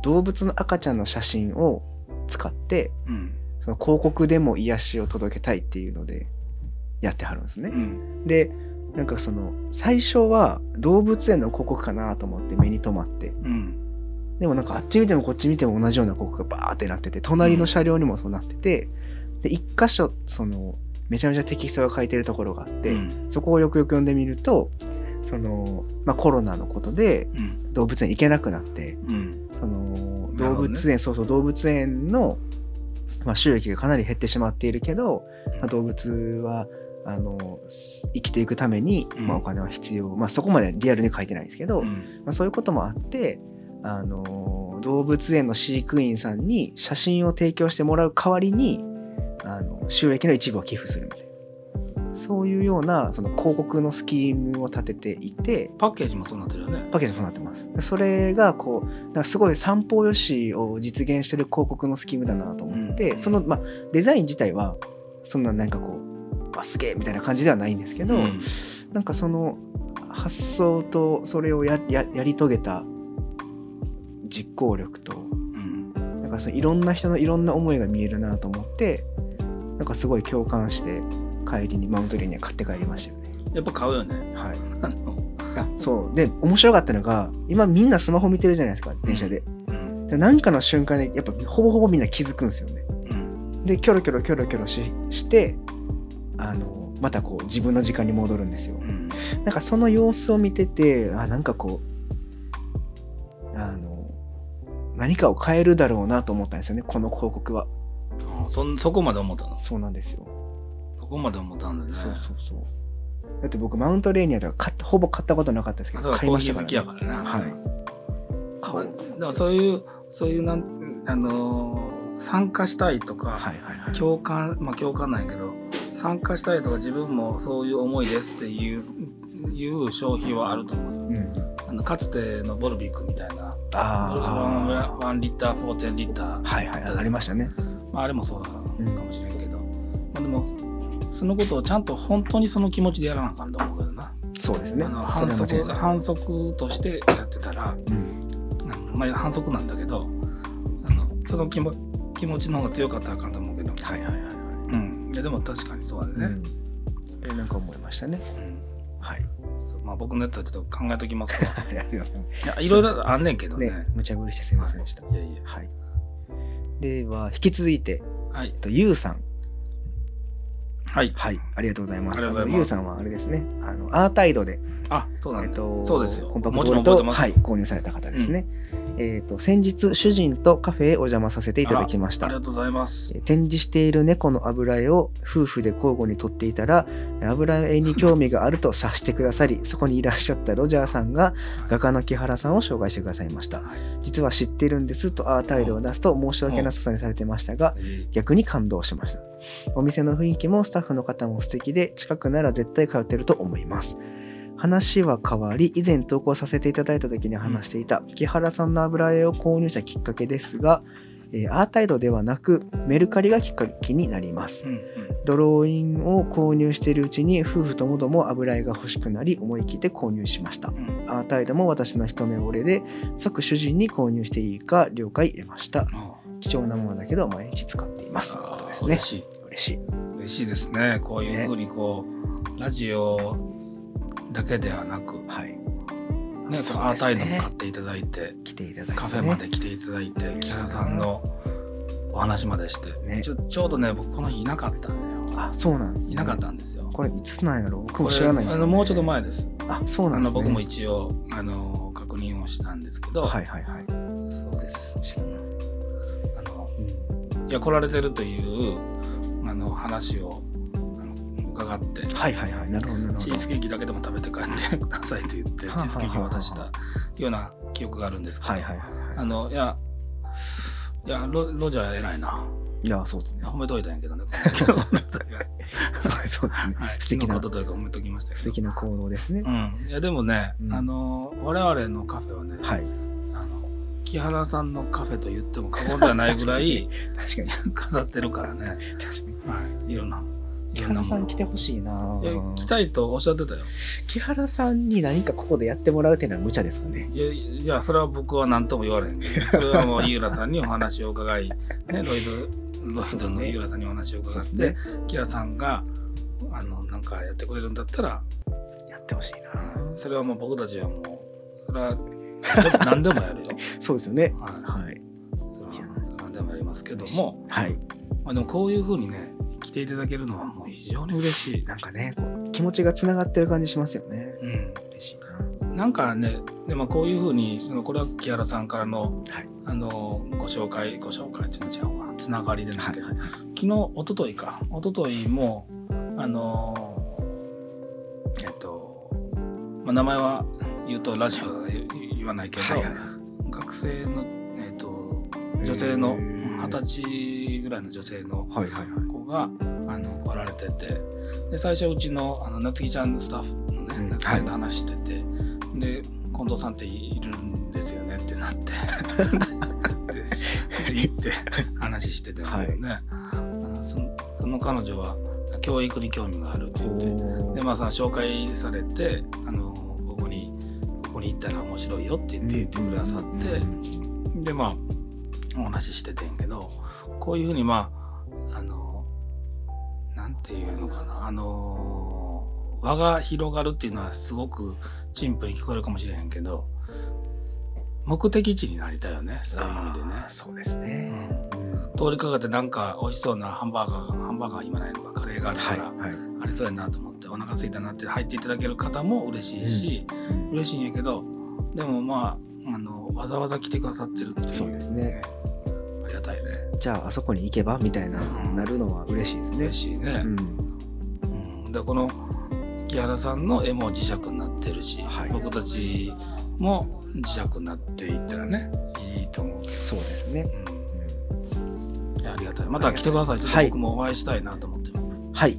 Speaker 1: 動物の赤ちゃんの写真を使って
Speaker 2: うん。
Speaker 1: その広告でも癒しを届けたいっていうのでやってはるんですね。
Speaker 2: うん。
Speaker 1: でなんかその最初は動物園の広告かなと思って目に留まって。
Speaker 2: うん。
Speaker 1: でもなんかあっち見てもこっち見ても同じような広告がバーってなってて隣の車両にもそうなっててで一箇所そのめちゃめちゃテキストが書いてるところがあって、
Speaker 2: うん。
Speaker 1: そこをよくよく読んでみるとその、まあ、コロナのことで
Speaker 2: うん。
Speaker 1: 動物園行けなくなって
Speaker 2: うん。
Speaker 1: その動物園、そうそう動物園の、まあ、収益がかなり減ってしまっているけど、まあ、動物はあの生きていくために、
Speaker 2: うん。
Speaker 1: まあ、お金は必要、まあ、そこまでリアルに書いてないんですけど、ま
Speaker 2: うん。
Speaker 1: あ、そういうこともあってあの動物園の飼育員さんに写真を提供してもらう代わりにあの収益の一部を寄付するみたいな。そういうようなその広告のスキームを立てていて。
Speaker 2: パッケージもそうなってるよね。
Speaker 1: パッケージもそうなってます。でそれがこうなんかすごい散歩よしを実現してる広告のスキームだなと思って、
Speaker 2: うん。
Speaker 1: その、まあ、デザイン自体はそんななんかこうあすげえみたいな感じではないんですけど、
Speaker 2: うん。
Speaker 1: なんかその発想とそれをやややり遂げた実行力と
Speaker 2: うん。
Speaker 1: なんかそのいろんな人のいろんな思いが見えるなと思ってなんかすごい共感して帰りにマウントリーには買って帰りましたよね。
Speaker 2: やっぱ買うよね
Speaker 1: はい、
Speaker 2: あ
Speaker 1: そうで面白かったのが今みんなスマホ見てるじゃないですか電車で。
Speaker 2: うん
Speaker 1: でなんかの瞬間でやっぱほぼほぼみんな気づくんですよね。
Speaker 2: うん
Speaker 1: でキョロキョロキョロキョロししてあのまたこう自分の時間に戻るんですよ。
Speaker 2: うん
Speaker 1: なんかその様子を見ててあなんかこうあの何かを変えるだろうなと思ったんですよねこの広告は。
Speaker 2: あそそこまで思ったの？
Speaker 1: そうなんですよ。
Speaker 2: そこまで思ったんだね
Speaker 1: そうそうそう。だって僕マウントレーニアとか買ほぼ買ったことなかったですけど買いましたから、
Speaker 2: コーヒー好きやからね
Speaker 1: はい。
Speaker 2: まあ
Speaker 1: 買おう。
Speaker 2: でもそういうそういうなんあのー参加したいとか、
Speaker 1: はいはいはい。
Speaker 2: 共感まあ共感ないけど参加したいとか自分もそういう思いですっていういう消費はあると思うよ
Speaker 1: うん、
Speaker 2: あのかつてのボルビックみたいな
Speaker 1: あ
Speaker 2: 1リッター4.0リッター、
Speaker 1: あはいはいありましたね。
Speaker 2: まあ、あれもそうかもしれんけど、まあ、でもそのことをちゃんと本当にその気持ちでやらなあかんと思うけどな、
Speaker 1: そうですね。
Speaker 2: あの反則反則としてやってたら、
Speaker 1: うん
Speaker 2: まあ、反則なんだけどあのその気も気持ちの方が強かったらあかんと思うけど、
Speaker 1: はいはいはいはい。
Speaker 2: うん、いやでも確かにそうだね、
Speaker 1: うん。えなんか思いましたね。
Speaker 2: うん。
Speaker 1: はい。
Speaker 2: まあ、僕のやつはちょっと考えときますわ。
Speaker 1: い
Speaker 2: やいろいろあんねんけどね。
Speaker 1: ね無茶ぶりしてすいませんでした。
Speaker 2: いやいや。
Speaker 1: はいでは引き続いて
Speaker 2: はい。
Speaker 1: とゆうさん。
Speaker 2: はい。
Speaker 1: はい。ありがとうございます。
Speaker 2: あ
Speaker 1: のゆうさんはあれですね。あのアータイドで
Speaker 2: あそうなんだ、
Speaker 1: えっと、
Speaker 2: そうですよ。
Speaker 1: コンパク
Speaker 2: も
Speaker 1: トボールと、はい、購入された方ですね。えっ、と、先日、主人とカフェへお邪魔させていただきました。
Speaker 2: あり。がとうございます。
Speaker 1: えー展示している猫の油絵を夫婦で交互に撮っていたら油絵に興味があると察してくださり そこにいらっしゃったロジャーさんが画家の木原さんを紹介してくださいました。
Speaker 2: はい。
Speaker 1: 実は知ってるんですとアータイドを出すと申し訳なさそうにされてましたが
Speaker 2: えー
Speaker 1: 逆に感動しました。お店の雰囲気もスタッフの方も素敵で近くなら絶対通ってると思います話は変わり以前投稿させていただいた時に話していた木原さんの油絵を購入したきっかけですが、えーアータイドではなくメルカリがきっかけになります。
Speaker 2: うんうん。
Speaker 1: ドローインを購入しているうちに夫婦ともども油絵が欲しくなり思い切って購入しました。
Speaker 2: うん。
Speaker 1: アータイドも私の一目惚れで即主人に購入していいか了解入れました。
Speaker 2: あ
Speaker 1: 貴重なものだけど毎日使っています。ことですね。
Speaker 2: 嬉しい。
Speaker 1: 嬉しい。
Speaker 2: 嬉しいですね。こういうふうにこう、ラジオだけではなく、
Speaker 1: はい。
Speaker 2: ね、アータイドも買っていただいて、
Speaker 1: 来ていただいて、ね、
Speaker 2: カフェまで来ていただいて、木原さんのお話までして、
Speaker 1: ね。
Speaker 2: ちょちょうどね、僕この日いなかったんだよ。
Speaker 1: あそうなんです、ね、
Speaker 2: いなかったんですよ。
Speaker 1: これいつなんやろ？僕も知らないんです
Speaker 2: あのもうちょっと前です。
Speaker 1: あそうなんですね。
Speaker 2: あの僕も一応あの確認をしたんですけど、
Speaker 1: はいはいはい。
Speaker 2: そうです。
Speaker 1: 知らない。
Speaker 2: あの
Speaker 1: うん。
Speaker 2: いや来られてるというあの話を伺って、
Speaker 1: はいはいはい。なるほどなるほど。
Speaker 2: チーズケーキだけでも食べて帰ってくださいと言ってチーズケーキを渡したような記憶があるんですけど、
Speaker 1: はいはいはい。
Speaker 2: あ
Speaker 1: は
Speaker 2: のいやいやロロジャー偉いな。
Speaker 1: いいやそうですね。
Speaker 2: 褒めといたんやけどね。
Speaker 1: そうそうですね。
Speaker 2: はい、
Speaker 1: 素敵な
Speaker 2: のことというか褒めときましたけど。
Speaker 1: 素敵な行動ですね、
Speaker 2: うん、いやでもね、
Speaker 1: うん。
Speaker 2: あの我々のカフェはね、
Speaker 1: はい。
Speaker 2: あの木原さんのカフェと言っても過言ではないぐらい
Speaker 1: 確かに。
Speaker 2: 飾ってるからね、
Speaker 1: 確かに。
Speaker 2: はい、いろんな。い
Speaker 1: 木原さん来てほしいな。い
Speaker 2: や来たいとおっしゃってたよ。
Speaker 1: 木原さんに何かここでやってもらうっていうのは無茶ですかね。
Speaker 2: いや、いやそれは僕は何とも言われへんけど、それはもう井浦さんにお話を伺い、ね、ロイド、ロイドの井浦さんにお話を伺って、
Speaker 1: ね。
Speaker 2: 木原さんが、あの、なんかやってくれるんだったら、
Speaker 1: やってほしいな。
Speaker 2: それはもう僕たちはもう、それは何でもやるよ。
Speaker 1: そうですよね。
Speaker 2: はい。
Speaker 1: はい。
Speaker 2: 何でもやりますけども、
Speaker 1: はい
Speaker 2: まあ、でもこういうふうにね、来ていただけるのはもう非常に嬉しい。
Speaker 1: なんかね気持ちがつながってる感じしますよね。
Speaker 2: うん。
Speaker 1: 嬉しいな。
Speaker 2: なんかね、でもこういうふうに、そのこれは木原さんからの、
Speaker 1: はい。
Speaker 2: あのご紹介、ご紹介っていうのは違うわ、つながりでなんだけど、
Speaker 1: はい
Speaker 2: 昨日、一昨日か、一昨日も、あのえっと、まあ、名前は言うとラジオは言言わないけど、
Speaker 1: はいはい
Speaker 2: 学生の、えっと、女性の二十歳ぐらいの女性の
Speaker 1: はいはいはい。
Speaker 2: 子があの来られててで最初うちのあの夏希ちゃんのスタッフのね、
Speaker 1: うん
Speaker 2: 夏希ちゃんと話してて、で近藤さんっているんですよねってなってで行って話してたんだけどね、あのそのその彼女は教育に興味があるって言ってでまあその紹介されてあのここにここに行ったら面白いよって言って言ってくださって、でまあお話ししててんけどこういうふうにまああのなんていうのかなあの輪が広がるっていうのはすごく陳腐に聞こえるかもしれへんけど目的地になりたいよねそういう意味でね。
Speaker 1: そうですね。うん。
Speaker 2: 通りかかってなんか美味しそうなハンバーガーがハンバーガー今ないのかカレーがあるから、
Speaker 1: はいはい。
Speaker 2: ありそうやなと思ってお腹空いたなって入っていただける方も嬉しいし、
Speaker 1: うん。
Speaker 2: 嬉しいんやけどでもまあわざわざ来てくださってるっていう。
Speaker 1: そうですね。
Speaker 2: ありがたいね。
Speaker 1: じゃああそこに行けばみたいな
Speaker 2: うん。
Speaker 1: なるのは嬉しいですね。
Speaker 2: 嬉しいね、
Speaker 1: うん。
Speaker 2: うん。でこの木原さんの絵も磁石になってるし、
Speaker 1: はい。
Speaker 2: 僕たちも磁石になっていったらねいいと思うけど、
Speaker 1: そうですね。
Speaker 2: うん。ありがたい。また来てください。ちょっと
Speaker 1: はい
Speaker 2: 僕もお会いしたいなと思ってる、
Speaker 1: はい。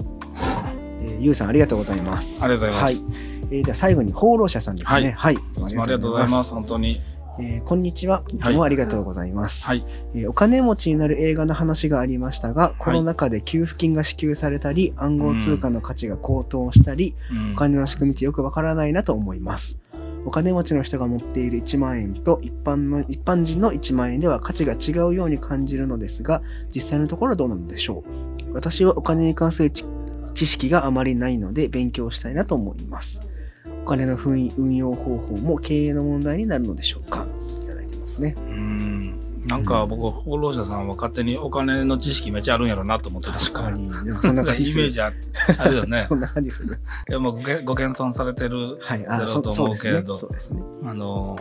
Speaker 1: えーゆうさんありがとうございます。
Speaker 2: ありがとうございます。
Speaker 1: はい。えーでは最後に放浪者さんですね。はい。い
Speaker 2: つもありがとうございます。本当に
Speaker 1: えーこんにちは。いつもありがとうございます。
Speaker 2: はい。
Speaker 1: えーお金持ちになる映画の話がありましたが、コロナ禍で給付金が支給されたり、暗号通貨の価値が高騰したり、
Speaker 2: うん
Speaker 1: お金の仕組みってよくわからないなと思います。お金持ちの人が持っている1万円と一般の一般人の1万円では価値が違うように感じるのですが、実際のところはどうなのでしょう？私はお金に関する知知識があまりないので勉強したいなと思います。お金の運運用方法も経営の問題になるのでしょうか？いただいてますね。
Speaker 2: うん。なんか僕、フォロー者さんは勝手にお金の知識めっちゃあるんやろなと思ってた
Speaker 1: 確かに。
Speaker 2: そ
Speaker 1: そん
Speaker 2: んなイメ
Speaker 1: な感じす る
Speaker 2: ージああるよね。
Speaker 1: そんな感じする。
Speaker 2: いやもうご謙遜されてる、
Speaker 1: はい。
Speaker 2: だろ
Speaker 1: う
Speaker 2: と。思うけれど
Speaker 1: そうですね。
Speaker 2: あの、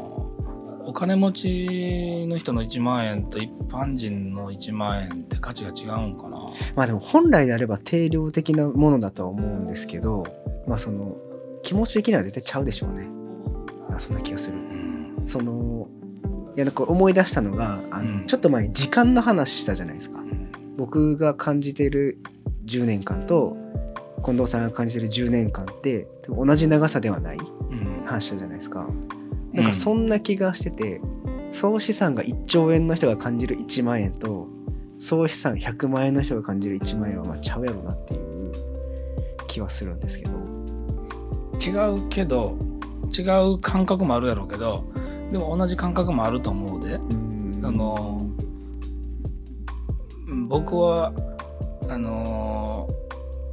Speaker 2: お金持ちの人の1万円と一般人の1万円って価値が違うんかな。
Speaker 1: まあでも本来であれば定量的なものだとは思うんですけど、まあその気持ち的には絶対ちゃうでしょうね。あそんな気がする
Speaker 2: う。ん。
Speaker 1: そのいやなんか思い出したのがあの、
Speaker 2: うん
Speaker 1: ちょっと前に時間の話したじゃないですか。僕が感じてる10年間と近藤さんが感じてる10年間って同じ長さではない
Speaker 2: うん。
Speaker 1: 話したじゃないですか。なんかそんな気がしてて、総資産が1兆円の人が感じる1万円と総資産100万円の人が感じる1万円はまあちゃうやろなっていう気はするんですけど。
Speaker 2: 違うけど、違う感覚もあるやろうけど、でも同じ感覚もあると思うで。
Speaker 1: うん。
Speaker 2: あのうん僕はあの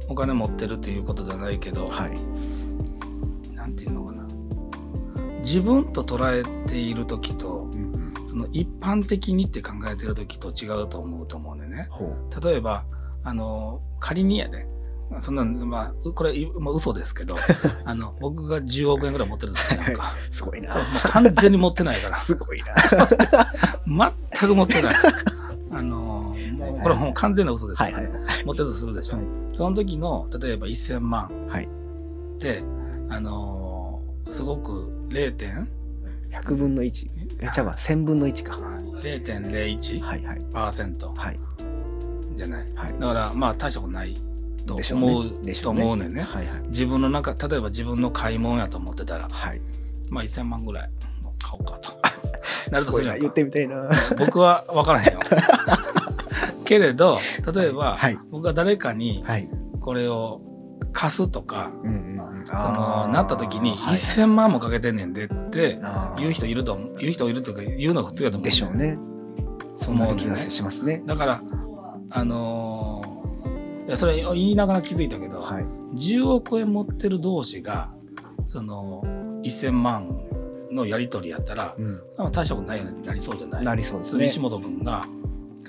Speaker 2: お金持ってるっていうことじゃないけど、
Speaker 1: はい。
Speaker 2: なんていうのかな。自分と捉えている時と
Speaker 1: うん
Speaker 2: その一般的にって考えてる時と違うと思うと思うんでね。
Speaker 1: ほ
Speaker 2: 例えばあの仮にやでそんなんまあうこれ、まあ、嘘ですけど あの僕が10億円ぐらい持ってるんですよなんか
Speaker 1: う。すごいな。
Speaker 2: う完全に持ってないから
Speaker 1: すごいな。
Speaker 2: 全く持ってない。あのもうこれもう完全な嘘ですよ、
Speaker 1: はいはい。
Speaker 2: 持ってるとするでしょ。
Speaker 1: はい
Speaker 2: その時の例えば1000万
Speaker 1: はい。
Speaker 2: って、あのすごく 0. 点
Speaker 1: ？100分の1。え、じゃあ1000分の1か。
Speaker 2: 0.01%
Speaker 1: はいはい。
Speaker 2: パーセント
Speaker 1: はい。
Speaker 2: じゃない。
Speaker 1: はい。
Speaker 2: だからまあ大したことないと
Speaker 1: でしょうね
Speaker 2: 思うと思うねんね。
Speaker 1: はいはい。
Speaker 2: 自分の中例えば自分の買い物やと思ってたら
Speaker 1: はい。
Speaker 2: まあ1000万ぐらい買おうかと。なる。とするや
Speaker 1: 言ってみたいな。
Speaker 2: 僕は分からへんよ。けれど例えば、
Speaker 1: はい
Speaker 2: 僕が誰かに
Speaker 1: はい。
Speaker 2: これを貸すとか、
Speaker 1: うん。
Speaker 2: そのなった時に
Speaker 1: はい
Speaker 2: 1000万もかけてんねんでって言う人いると言う人いるというか言うのが普通やと思う
Speaker 1: でしょうね。そんな気がしますね。
Speaker 2: だからあのーそれ言いながら気づいたけど、
Speaker 1: はい。
Speaker 2: 10億円持ってる同士がその1000万のやり取りやったら、
Speaker 1: うん。
Speaker 2: まあ大したことないよねってなりそうじゃない？
Speaker 1: なりそうですね
Speaker 2: 石。本君が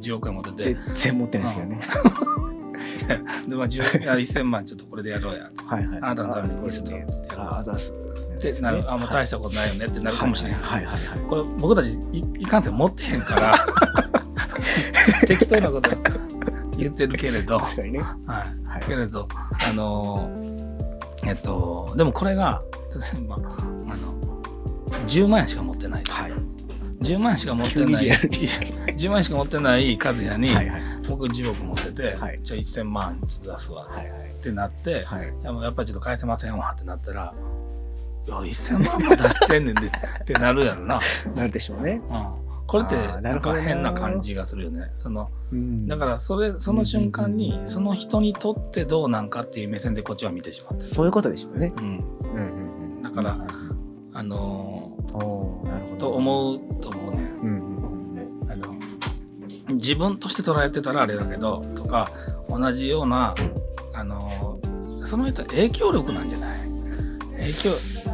Speaker 2: 10億円持ってて
Speaker 1: 全然持ってないですけどね。
Speaker 2: で、まあ、10いや1000万ちょっとこれでやろうやつっ
Speaker 1: はいはい。
Speaker 2: あなたのためにこれ
Speaker 1: いいっすね。つってあ、あざっす。
Speaker 2: てなる、あもう大したことないよねってなるかもしれない。
Speaker 1: はいはいはい。
Speaker 2: これ僕たちいいかんせん持ってへんから 適当なこと言ってるけれど、は
Speaker 1: 確かにね。
Speaker 2: い、
Speaker 1: はい。
Speaker 2: けれどあのーえっとでもこれが例えばあの10万円しか持ってない
Speaker 1: はい。
Speaker 2: 10万円しか持ってない
Speaker 1: リアルに
Speaker 2: 10万円しか持ってない和也に、
Speaker 1: はいはい。
Speaker 2: 僕10億持ってて、
Speaker 1: はい
Speaker 2: じゃあ1000万ちょっと出すわ
Speaker 1: はいはい。
Speaker 2: ってなって、
Speaker 1: はい。
Speaker 2: いやっぱりちょっと返せませんわってなったら、いや、1000万も出してんねんでってなるやろな。
Speaker 1: なるでしょうね。
Speaker 2: うん。これって
Speaker 1: な
Speaker 2: なんか変な感じがするよね。その、
Speaker 1: うん
Speaker 2: だからそれ、その瞬間に、その人にとってどうなんかっていう目線でこっちは見てしまってる。
Speaker 1: そういうことでしょうね。
Speaker 2: うん。
Speaker 1: うんうんうん。
Speaker 2: だからあの
Speaker 1: なるほ
Speaker 2: ー
Speaker 1: ど。
Speaker 2: と思うと思うね。
Speaker 1: うんうんうん
Speaker 2: あの、自分として捉えてたらあれだけど、とか、同じような、あのーその人は影響力なんじゃない？影響、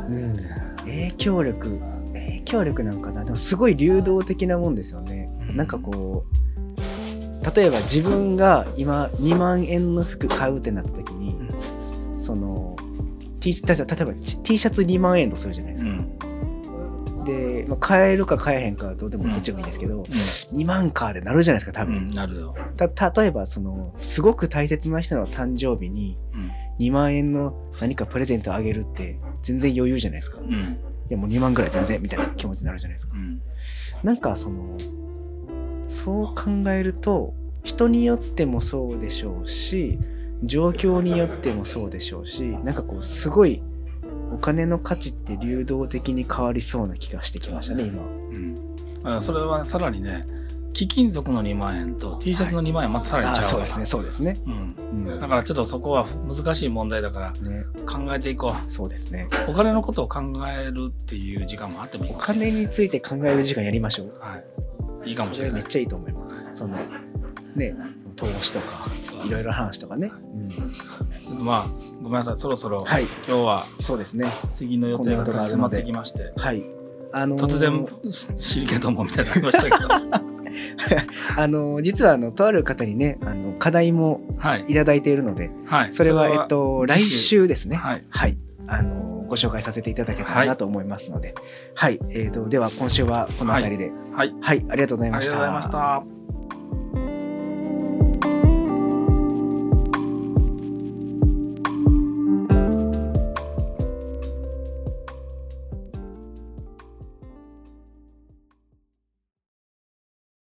Speaker 1: うん。うん。影響力。影響力なんかな。でもすごい流動的なもんですよね。
Speaker 2: うん
Speaker 1: なんかこう、例えば自分が今2万円の服買うってなった時に、その、T シャツ、例えば T シャツ2万円とするじゃないですか。
Speaker 2: うん。
Speaker 1: で、まあ、買えるか買えへんかはどうでも
Speaker 2: うん
Speaker 1: どっちでもいいですけど、2万かでなるじゃないですか、多
Speaker 2: うん、
Speaker 1: 分。
Speaker 2: なるよ。
Speaker 1: た例えば、その、すごく大切な人の誕生日に
Speaker 2: うん。
Speaker 1: 2万円の何かプレゼントあげるって全然余裕じゃないですか。い
Speaker 2: うん。
Speaker 1: や、もう2万ぐらい全然みたいな気持ちになるじゃないですか。
Speaker 2: うん。
Speaker 1: なんかその、そう考えると、人によってもそうでしょうし、状況によってもそうでしょうし、なんかこう、すごいお金の価値って流動的に変わりそうな気がしてきましたね今
Speaker 2: うん、あそれはさらにね貴金属の2万円と T シャツの2万円またさらにちゃうから、
Speaker 1: あそうですねそうですね、
Speaker 2: うん、
Speaker 1: うん。
Speaker 2: だからちょっとそこは難しい問題だから
Speaker 1: ね。
Speaker 2: 考えていこ
Speaker 1: そうですね。
Speaker 2: うお金のことを考えるっていう時間もあってもいい
Speaker 1: お金について考える時間やりましょう。
Speaker 2: はい、いいかもしれない。
Speaker 1: めっちゃいいと思います。そのねその投資とかいろいろ話とかね、うん、
Speaker 2: まあごめんなさい。そろそろ、
Speaker 1: はい。
Speaker 2: 今日は
Speaker 1: そうですね。
Speaker 2: 次の予定が迫ってきまして
Speaker 1: はい。あのー
Speaker 2: 突然知りけどもみたいになりましたけど
Speaker 1: あのー実はあのとある方にねあの課題も
Speaker 2: はい。
Speaker 1: いただいているので
Speaker 2: はい。
Speaker 1: それはえっと来週ですね。
Speaker 2: はい。
Speaker 1: はい。あのご紹介させていただけたらなと思いますので、はい、えーとでは今週はこの辺りで、
Speaker 2: はい。
Speaker 1: はい、ありがとうございました。
Speaker 2: ありがとうございました